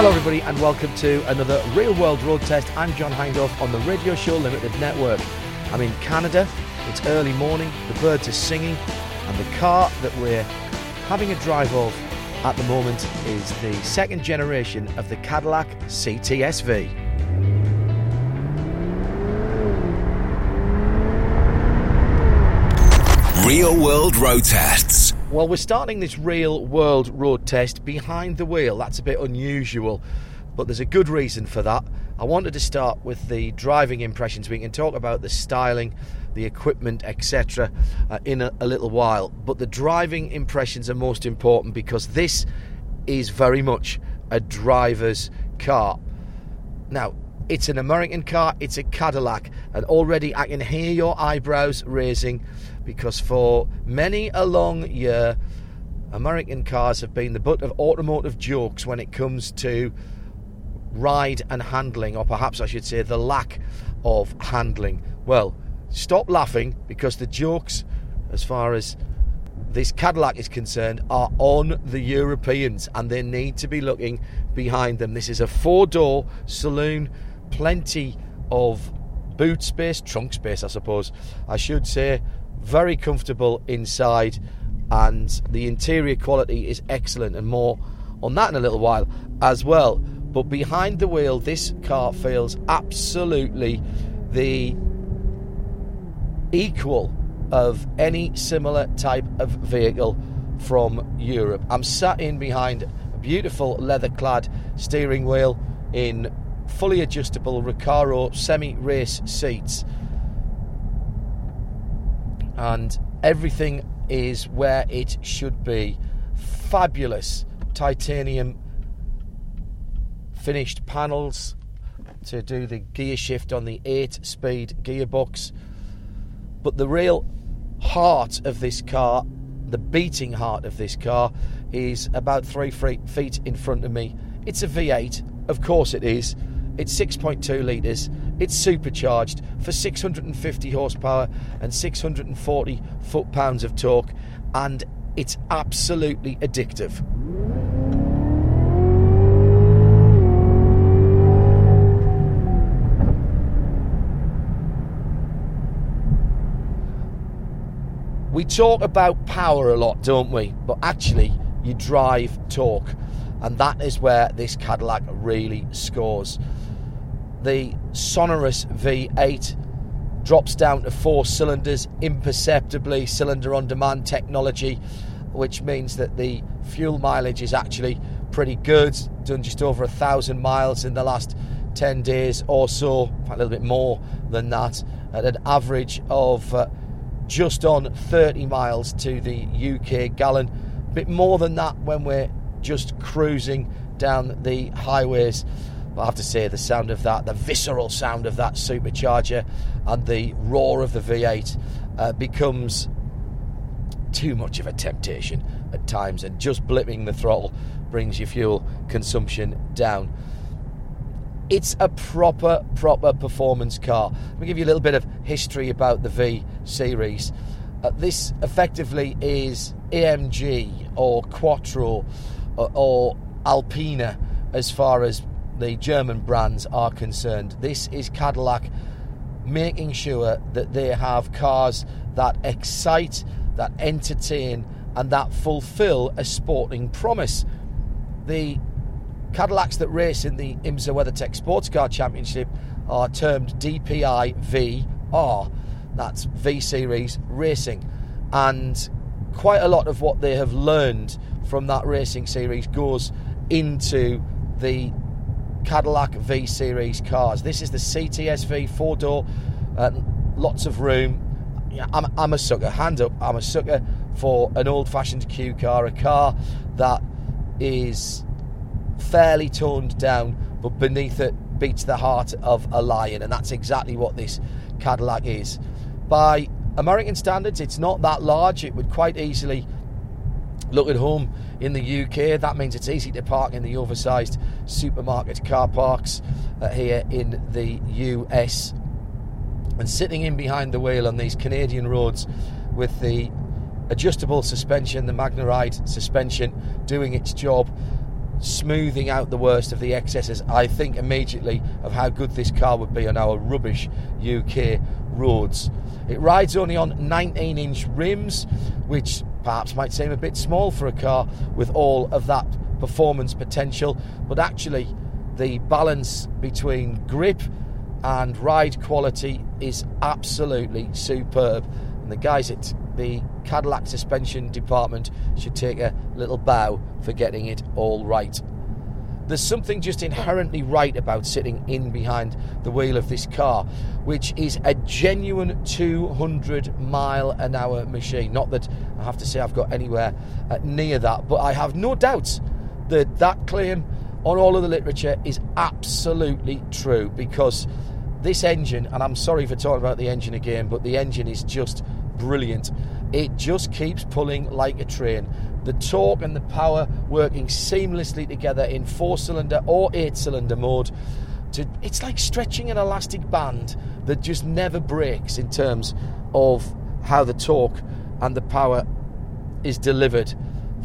Hello, everybody, and welcome to another Real World Road Test. I'm John Hindhaugh on the Radio Show Limited Network. I'm in Canada. It's early morning. The birds are singing, and the car that we're having a drive of at the moment is the second generation of the Cadillac CTSV. Real World Road Tests. Well, we're starting this real world road test behind the wheel. That's a bit unusual, but there's a good reason for that. I wanted to start with the driving impressions. We can talk about the styling, the equipment, etc., uh, in a, a little while. But the driving impressions are most important because this is very much a driver's car. Now, it's an American car, it's a Cadillac, and already I can hear your eyebrows raising because for many a long year, American cars have been the butt of automotive jokes when it comes to ride and handling, or perhaps I should say the lack of handling. Well, stop laughing because the jokes, as far as this Cadillac is concerned, are on the Europeans and they need to be looking behind them. This is a four door saloon, plenty of boot space, trunk space, I suppose, I should say. Very comfortable inside, and the interior quality is excellent, and more on that in a little while as well. But behind the wheel, this car feels absolutely the equal of any similar type of vehicle from Europe. I'm sat in behind a beautiful leather clad steering wheel in fully adjustable Recaro semi race seats. And everything is where it should be. Fabulous titanium finished panels to do the gear shift on the 8 speed gearbox. But the real heart of this car, the beating heart of this car, is about three feet in front of me. It's a V8, of course it is. It's 6.2 litres. It's supercharged for 650 horsepower and 640 foot pounds of torque, and it's absolutely addictive. We talk about power a lot, don't we? But actually, you drive torque, and that is where this Cadillac really scores. The sonorous V8 drops down to four cylinders imperceptibly, cylinder on demand technology, which means that the fuel mileage is actually pretty good. Done just over a thousand miles in the last 10 days or so, a little bit more than that, at an average of. Uh, just on 30 miles to the UK gallon. A bit more than that when we're just cruising down the highways. But I have to say, the sound of that, the visceral sound of that supercharger and the roar of the V8 uh, becomes too much of a temptation at times, and just blipping the throttle brings your fuel consumption down. It's a proper, proper performance car. Let me give you a little bit of history about the V series. Uh, this effectively is AMG or Quattro or, or Alpina as far as the German brands are concerned. This is Cadillac making sure that they have cars that excite, that entertain, and that fulfill a sporting promise. The Cadillacs that race in the IMSA WeatherTech Sports Car Championship are termed DPI VR. That's V Series Racing. And quite a lot of what they have learned from that racing series goes into the Cadillac V Series cars. This is the CTSV four door, uh, lots of room. I'm, I'm a sucker, hand up, I'm a sucker for an old fashioned Q car, a car that is fairly toned down, but beneath it, beats the heart of a lion, and that's exactly what this Cadillac is. By American standards, it's not that large. It would quite easily look at home in the UK. That means it's easy to park in the oversized supermarket car parks uh, here in the US. And sitting in behind the wheel on these Canadian roads with the adjustable suspension, the MagneRide suspension, doing its job, smoothing out the worst of the excesses, I think immediately of how good this car would be on our rubbish UK roads. It rides only on 19 inch rims, which perhaps might seem a bit small for a car with all of that performance potential, but actually, the balance between grip and ride quality is absolutely superb. And the guys at the Cadillac suspension department should take a little bow for getting it all right. There's something just inherently right about sitting in behind the wheel of this car, which is a genuine 200 mile an hour machine. Not that I have to say I've got anywhere uh, near that, but I have no doubts that that claim on all of the literature is absolutely true because this engine, and I'm sorry for talking about the engine again, but the engine is just brilliant. It just keeps pulling like a train. The torque and the power working seamlessly together in four cylinder or eight cylinder mode. To, it's like stretching an elastic band that just never breaks in terms of how the torque and the power is delivered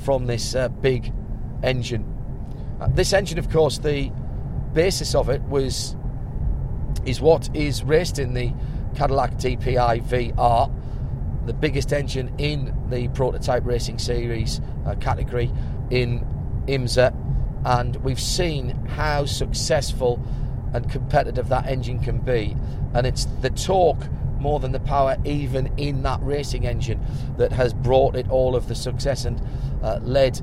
from this uh, big engine. Uh, this engine, of course, the basis of it was is what is raced in the Cadillac DPI VR the biggest engine in the prototype racing series uh, category in IMSA, and we've seen how successful and competitive that engine can be. And it's the torque more than the power, even in that racing engine, that has brought it all of the success and uh, led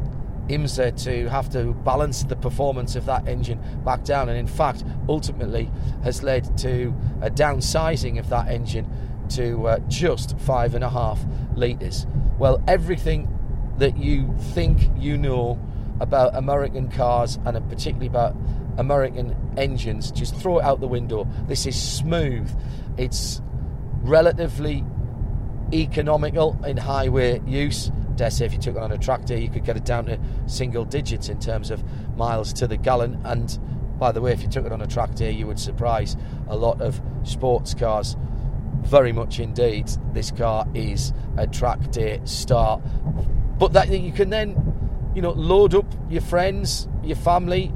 IMSA to have to balance the performance of that engine back down, and in fact, ultimately has led to a downsizing of that engine to uh, just five and a half litres. Well, everything that you think you know about American cars and particularly about American engines, just throw it out the window. This is smooth. It's relatively economical in highway use. Dare say, if you took it on a tractor, you could get it down to single digits in terms of miles to the gallon. And by the way, if you took it on a tractor, you would surprise a lot of sports cars very much indeed. This car is a track day start, but that you can then, you know, load up your friends, your family,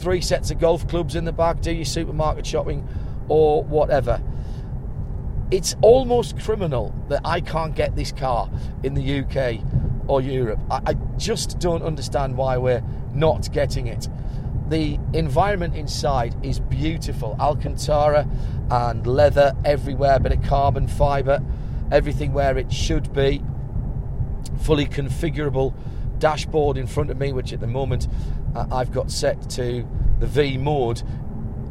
three sets of golf clubs in the back, do your supermarket shopping, or whatever. It's almost criminal that I can't get this car in the UK or Europe. I, I just don't understand why we're not getting it. The environment inside is beautiful. Alcantara and leather everywhere, bit of carbon fibre, everything where it should be. Fully configurable dashboard in front of me, which at the moment uh, I've got set to the V mode.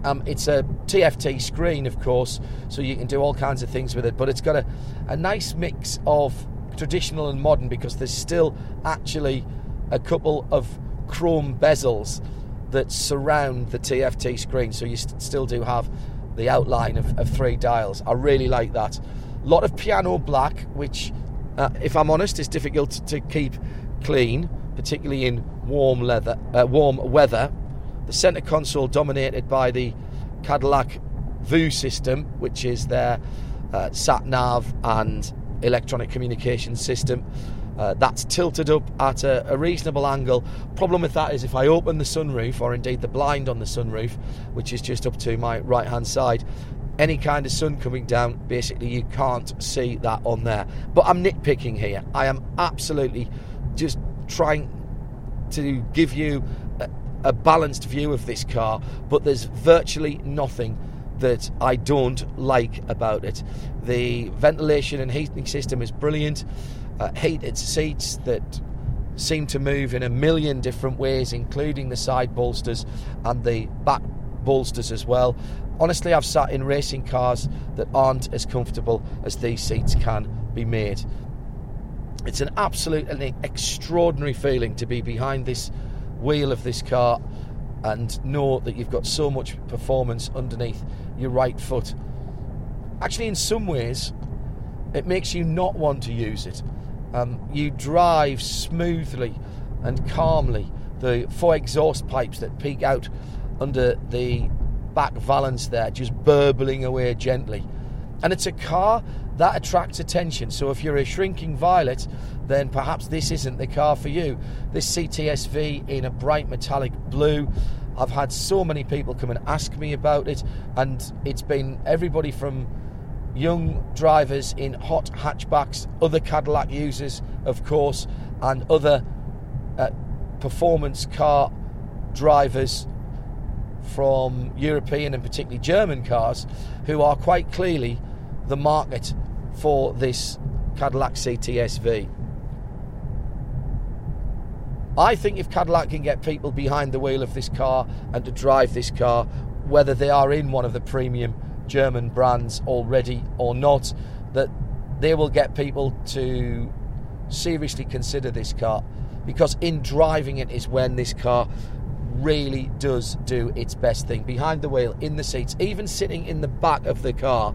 Um, it's a TFT screen, of course, so you can do all kinds of things with it, but it's got a, a nice mix of traditional and modern because there's still actually a couple of chrome bezels that surround the TFT screen, so you st- still do have the outline of, of, three dials. I really like that. A lot of piano black, which, uh, if I'm honest, is difficult to keep clean, particularly in warm leather, uh, warm weather. The centre console dominated by the Cadillac VU system, which is their uh, sat nav and electronic communication system. Uh, that's tilted up at a, a, reasonable angle. Problem with that is if I open the sunroof, or indeed the blind on the sunroof, which is just up to my right hand side, any kind of sun coming down, basically you can't see that on there. But I'm nitpicking here. I am absolutely just trying to give you a, a balanced view of this car, but there's virtually nothing that I don't like about it. The ventilation and heating system is brilliant uh, heated seats that seem to move in a million different ways, including the side bolsters and the back bolsters as well. Honestly, I've sat in racing cars that aren't as comfortable as these seats can be made. It's an absolutely extraordinary feeling to be behind this wheel of this car and know that you've got so much performance underneath your right foot. Actually, in some ways, it makes you not want to use it. Um, you drive smoothly and calmly. The four exhaust pipes that peek out under the back valance there, just burbling away gently. And it's a car that attracts attention. So if you're a shrinking violet, then perhaps this isn't the car for you. This CTSV in a bright metallic blue. I've had so many people come and ask me about it, and it's been everybody from young drivers in hot hatchbacks, other Cadillac users, of course, and other uh, performance car drivers from European and particularly German cars who are quite clearly the market for this Cadillac CTSV. I think if Cadillac can get people behind the wheel of this car and to drive this car, whether they are in one of the premium German brands already or not, that they will get people to seriously consider this car because in driving it is when this car really does do its best thing. Behind the wheel in the seats even sitting in the back of the car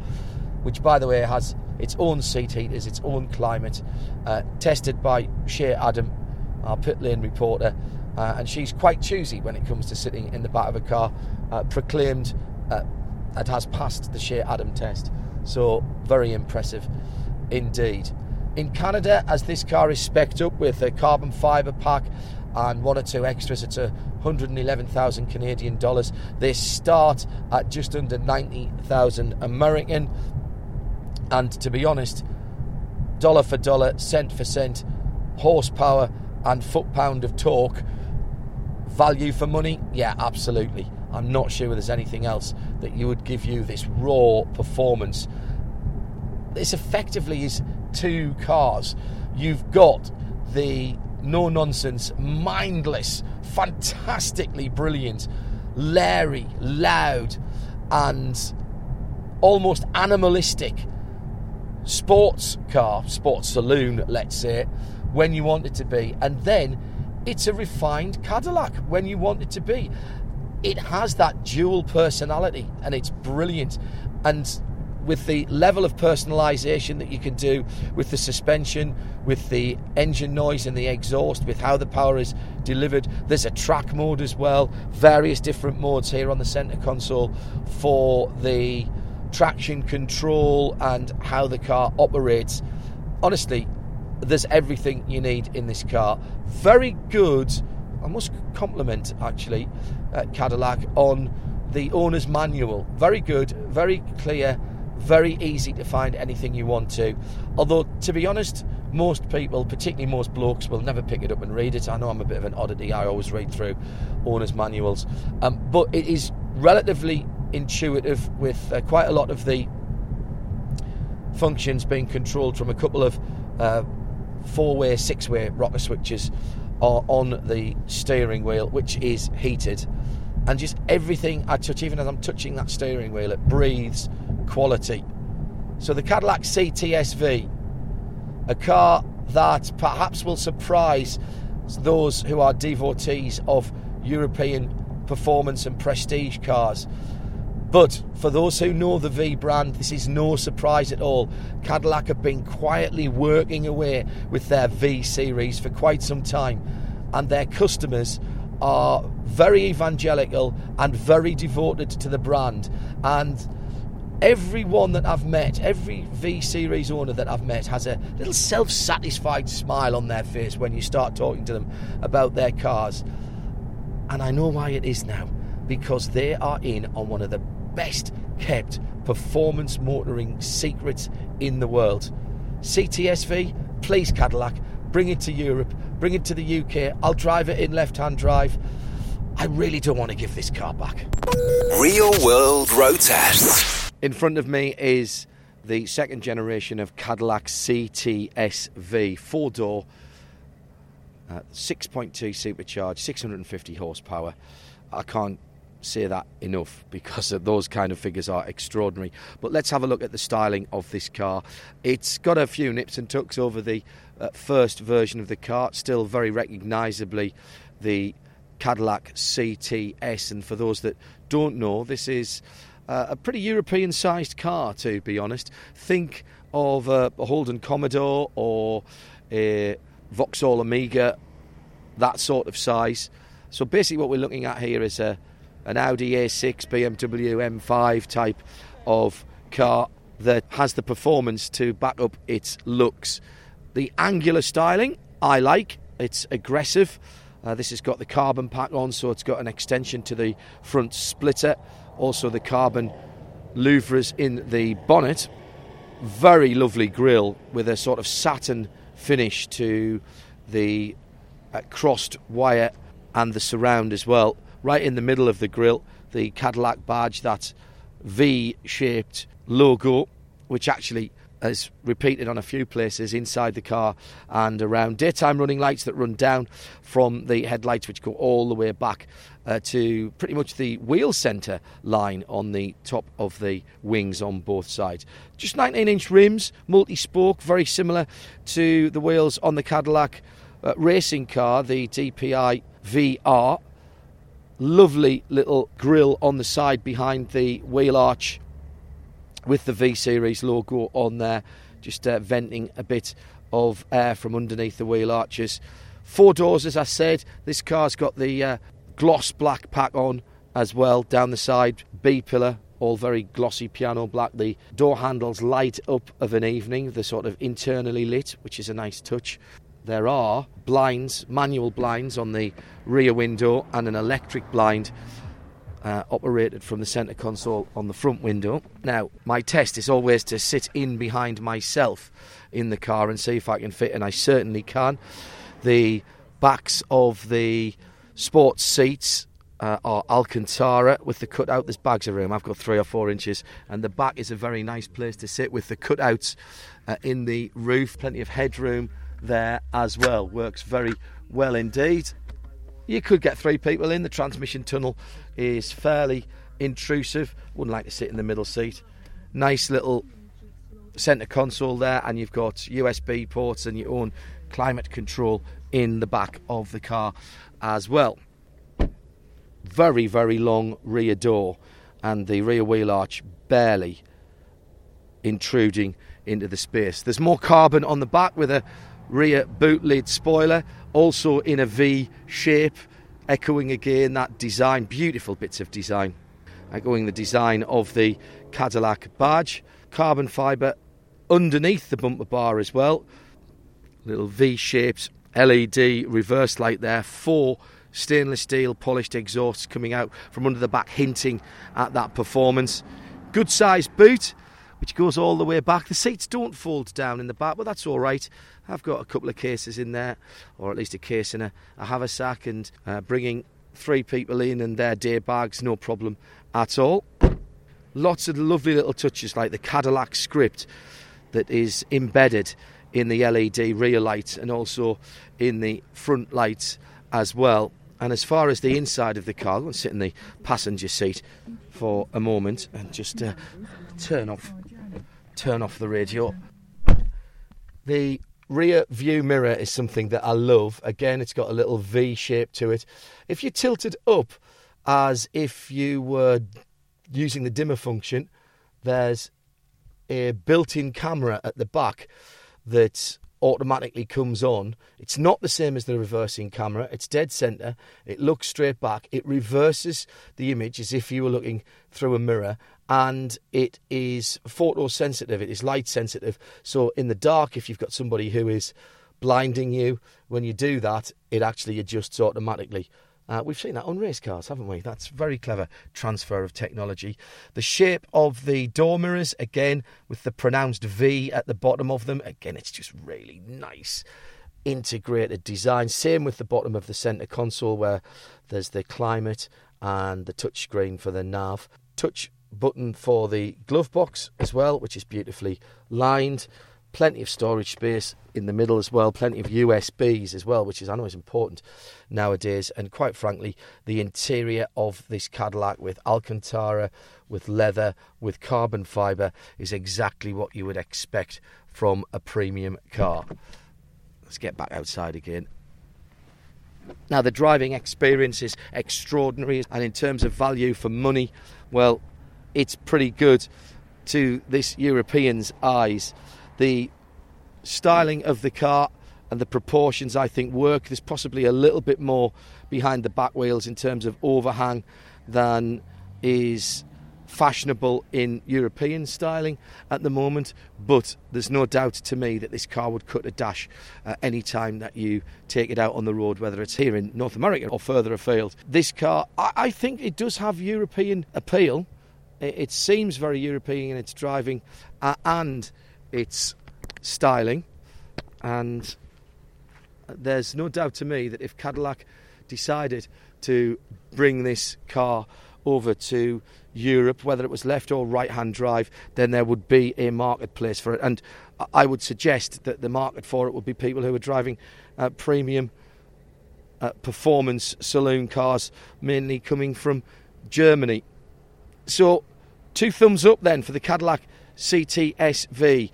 which by the way has its own seat heaters its own climate uh, tested by Shea Adam our pit lane reporter uh, and she's quite choosy when it comes to sitting in the back of a car uh, proclaimed it has passed the Shea Adam test so very impressive indeed in Canada, as this car is specced up with a carbon fibre pack and one or two extras, it's a 111,000 Canadian dollars. They start at just under 90,000 American. And to be honest, dollar for dollar, cent for cent, horsepower and foot pound of torque, value for money, yeah, absolutely. I'm not sure there's anything else that you would give you this raw performance. This effectively is two cars. You've got the no nonsense, mindless, fantastically brilliant, lairy, loud, and almost animalistic sports car, sports saloon, let's say, when you want it to be. And then it's a refined Cadillac when you want it to be. It has that dual personality and it's brilliant. And with the level of personalisation that you can do with the suspension, with the engine noise and the exhaust, with how the power is delivered. There's a track mode as well, various different modes here on the centre console for the traction control and how the car operates. Honestly, there's everything you need in this car. Very good. I must compliment actually Cadillac on the owner's manual. Very good, very clear, very easy to find anything you want to. Although, to be honest, most people, particularly most blokes, will never pick it up and read it. I know I'm a bit of an oddity. I always read through owners' manuals, um, but it is relatively intuitive with uh, quite a lot of the functions being controlled from a couple of uh, four-way, six-way rocker switches on the steering wheel, which is heated and just everything I touch, even as I'm touching that steering wheel, it breathes quality. So the Cadillac CTSV, a car that perhaps will surprise those who are devotees of European performance and prestige cars. But for those who know the V brand, this is no surprise at all. Cadillac have been quietly working away with their V series for quite some time, and their customers are very evangelical and very devoted to the brand. And everyone that I've met, every V Series owner that I've met, has a little self satisfied smile on their face when you start talking to them about their cars. And I know why it is now because they are in on one of the best kept performance motoring secrets in the world. CTSV, please Cadillac, bring it to Europe, bring it to the UK. I'll drive it in left hand drive. I really don't want to give this car back. Real world road tests. In front of me is the second generation of Cadillac CTSV, four door, uh, 6.2 supercharged, 650 horsepower. I can't say that enough because those kind of figures are extraordinary. But let's have a look at the styling of this car. It's got a few nips and tucks over the uh, first version of the car, still very recognisably the Cadillac CTS. And for those that don't know, this is uh, a pretty European sized car, to be honest. Think of a, a Holden Commodore or a Vauxhall Omega, that sort of size. So basically, what we're looking at here is a an Audi A6, BMW M5 type of car that has the performance to back up its looks. The angular styling I like. It's aggressive. Uh, this has got the carbon pack on, so it's got an extension to the front splitter. Also, the carbon louvres in the bonnet. Very lovely grille with a sort of satin finish to the uh, crossed wire and the surround as well. Right in the middle of the grille, the Cadillac badge, that V shaped logo, which actually is repeated on a few places inside the car and around. Daytime running lights that run down from the headlights, which go all the way back uh, to pretty much the wheel centre line on the top of the wings on both sides. Just 19 inch rims, multi spoke, very similar to the wheels on the Cadillac uh, racing car, the DPI VR. Lovely little grille on the side behind the wheel arch with the V Series logo on there, just uh, venting a bit of air from underneath the wheel arches. Four doors, as I said. This car's got the uh, gloss black pack on as well down the side. B pillar, all very glossy piano black. The door handles light up of an evening, they're sort of internally lit, which is a nice touch. There are blinds, manual blinds on the rear window, and an electric blind uh, operated from the centre console on the front window. Now, my test is always to sit in behind myself in the car and see if I can fit, and I certainly can. The backs of the sports seats uh, are Alcantara with the cutout. There's bags of room. I've got three or four inches, and the back is a very nice place to sit with the cutouts uh, in the roof. Plenty of headroom there as well. Works very well indeed. You could get three people in. The transmission tunnel is fairly intrusive. Wouldn't like to sit in the middle seat. Nice little centre console there, and you've got USB ports and your own climate control in the back of the car as well. Very, very long rear door, and the rear wheel arch barely intruding into the space. There's more carbon on the back with a rear boot lid spoiler, also in a V shape, echoing again that design, beautiful bits of design, echoing the design of the Cadillac badge, carbon fibre underneath the bumper bar as well, little V shaped LED reverse light there, four stainless steel polished exhausts coming out from under the back, hinting at that performance. Good sized boot, which goes all the way back. The seats don't fold down in the back, but that's all right. I've got a couple of cases in there, or at least a case and a, a haversack, and uh, bringing three people in and their day bags, no problem at all. Lots of lovely little touches like the Cadillac script that is embedded in the LED rear lights and also in the front lights as well. And as far as the inside of the car, I'll sit in the passenger seat for a moment and just uh, turn off turn off the radio. The rear view mirror is something that I love. Again, it's got a little V shape to it. If you tilt it up as if you were using the dimmer function, there's a built in camera at the back that automatically comes on. It's not the same as the reversing camera. It's dead center. It looks straight back. It reverses the image as if you were looking through a mirror and it is photo sensitive. It is light sensitive. So in the dark if you've got somebody who is blinding you when you do that, it actually adjusts automatically. Uh, we've seen that on race cars, haven't we? That's very clever transfer of technology. The shape of the door mirrors, again, with the pronounced V at the bottom of them, again, it's just really nice integrated design. Same with the bottom of the centre console, where there's the climate and the touchscreen for the nav. Touch button for the glove box as well, which is beautifully lined plenty of storage space in the middle as well, plenty of USBs as well, which is I know is important nowadays. And quite frankly, the interior of this Cadillac with Alcantara, with leather, with carbon fibre is exactly what you would expect from a premium car. Let's get back outside again. Now, the driving experience is extraordinary, and in terms of value for money, well, it's pretty good to this European's eyes. The styling of the car and the proportions, I think, work. There's possibly a little bit more behind the back wheels in terms of overhang than is fashionable in European styling at the moment, but there's no doubt to me that this car would cut a dash uh, any time that you take it out on the road, whether it's here in North America or further afield. This car, I, I think it does have European appeal. It, seems very European in its driving uh, and its styling, and there's no doubt to me that if Cadillac decided to bring this car over to Europe, whether it was left or right hand drive, then there would be a marketplace for it. And I would suggest that the market for it would be people who are driving uh, premium uh, performance saloon cars, mainly coming from Germany. So, two thumbs up then for the Cadillac CTSV.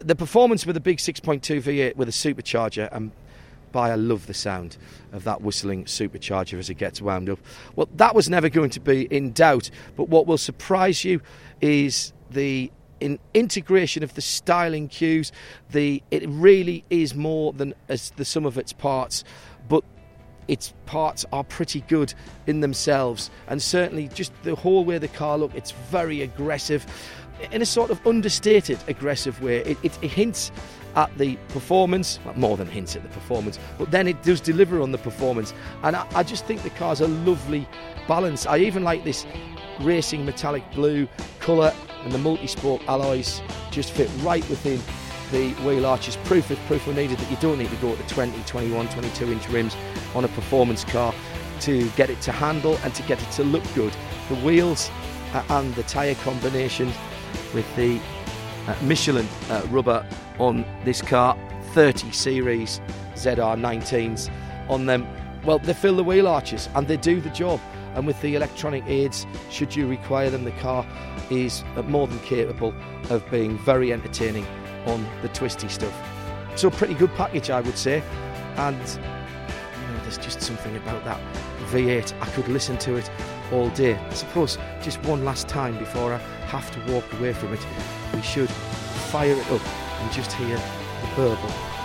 The performance with a big 6.2 V8 with a supercharger and by I love the sound of that whistling supercharger as it gets wound up. Well, that was never going to be in doubt, but what will surprise you is the in integration of the styling cues. The it really is more than as the sum of its parts, its parts are pretty good in themselves, and certainly just the whole way the car look. It's very aggressive, in a sort of understated aggressive way. It, it, it hints at the performance, well, more than hints at the performance, but then it does deliver on the performance. And I, I just think the car's a lovely balance. I even like this racing metallic blue colour, and the multi sport alloys just fit right within the wheel arches. Proof if proof were needed that you don't need to go to 20, 21, 22 inch rims on a performance car to get it to handle and to get it to look good. The wheels uh, and the tyre combination with the uh, Michelin uh, rubber on this car, 30 series ZR19s on them. Well, they fill the wheel arches and they do the job. And with the electronic aids, should you require them, the car is more than capable of being very entertaining on the twisty stuff. So, pretty good package, I would say. And you know, there's just something about that V8. I could listen to it all day. I suppose just one last time before I have to walk away from it, we should fire it up and just hear the burble.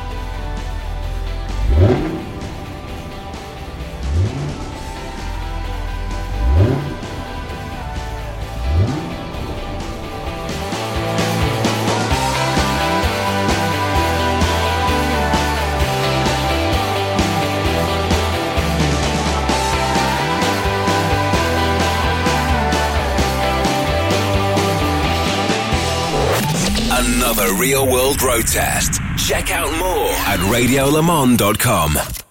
Real world road test. Check out more at radiolemans.com.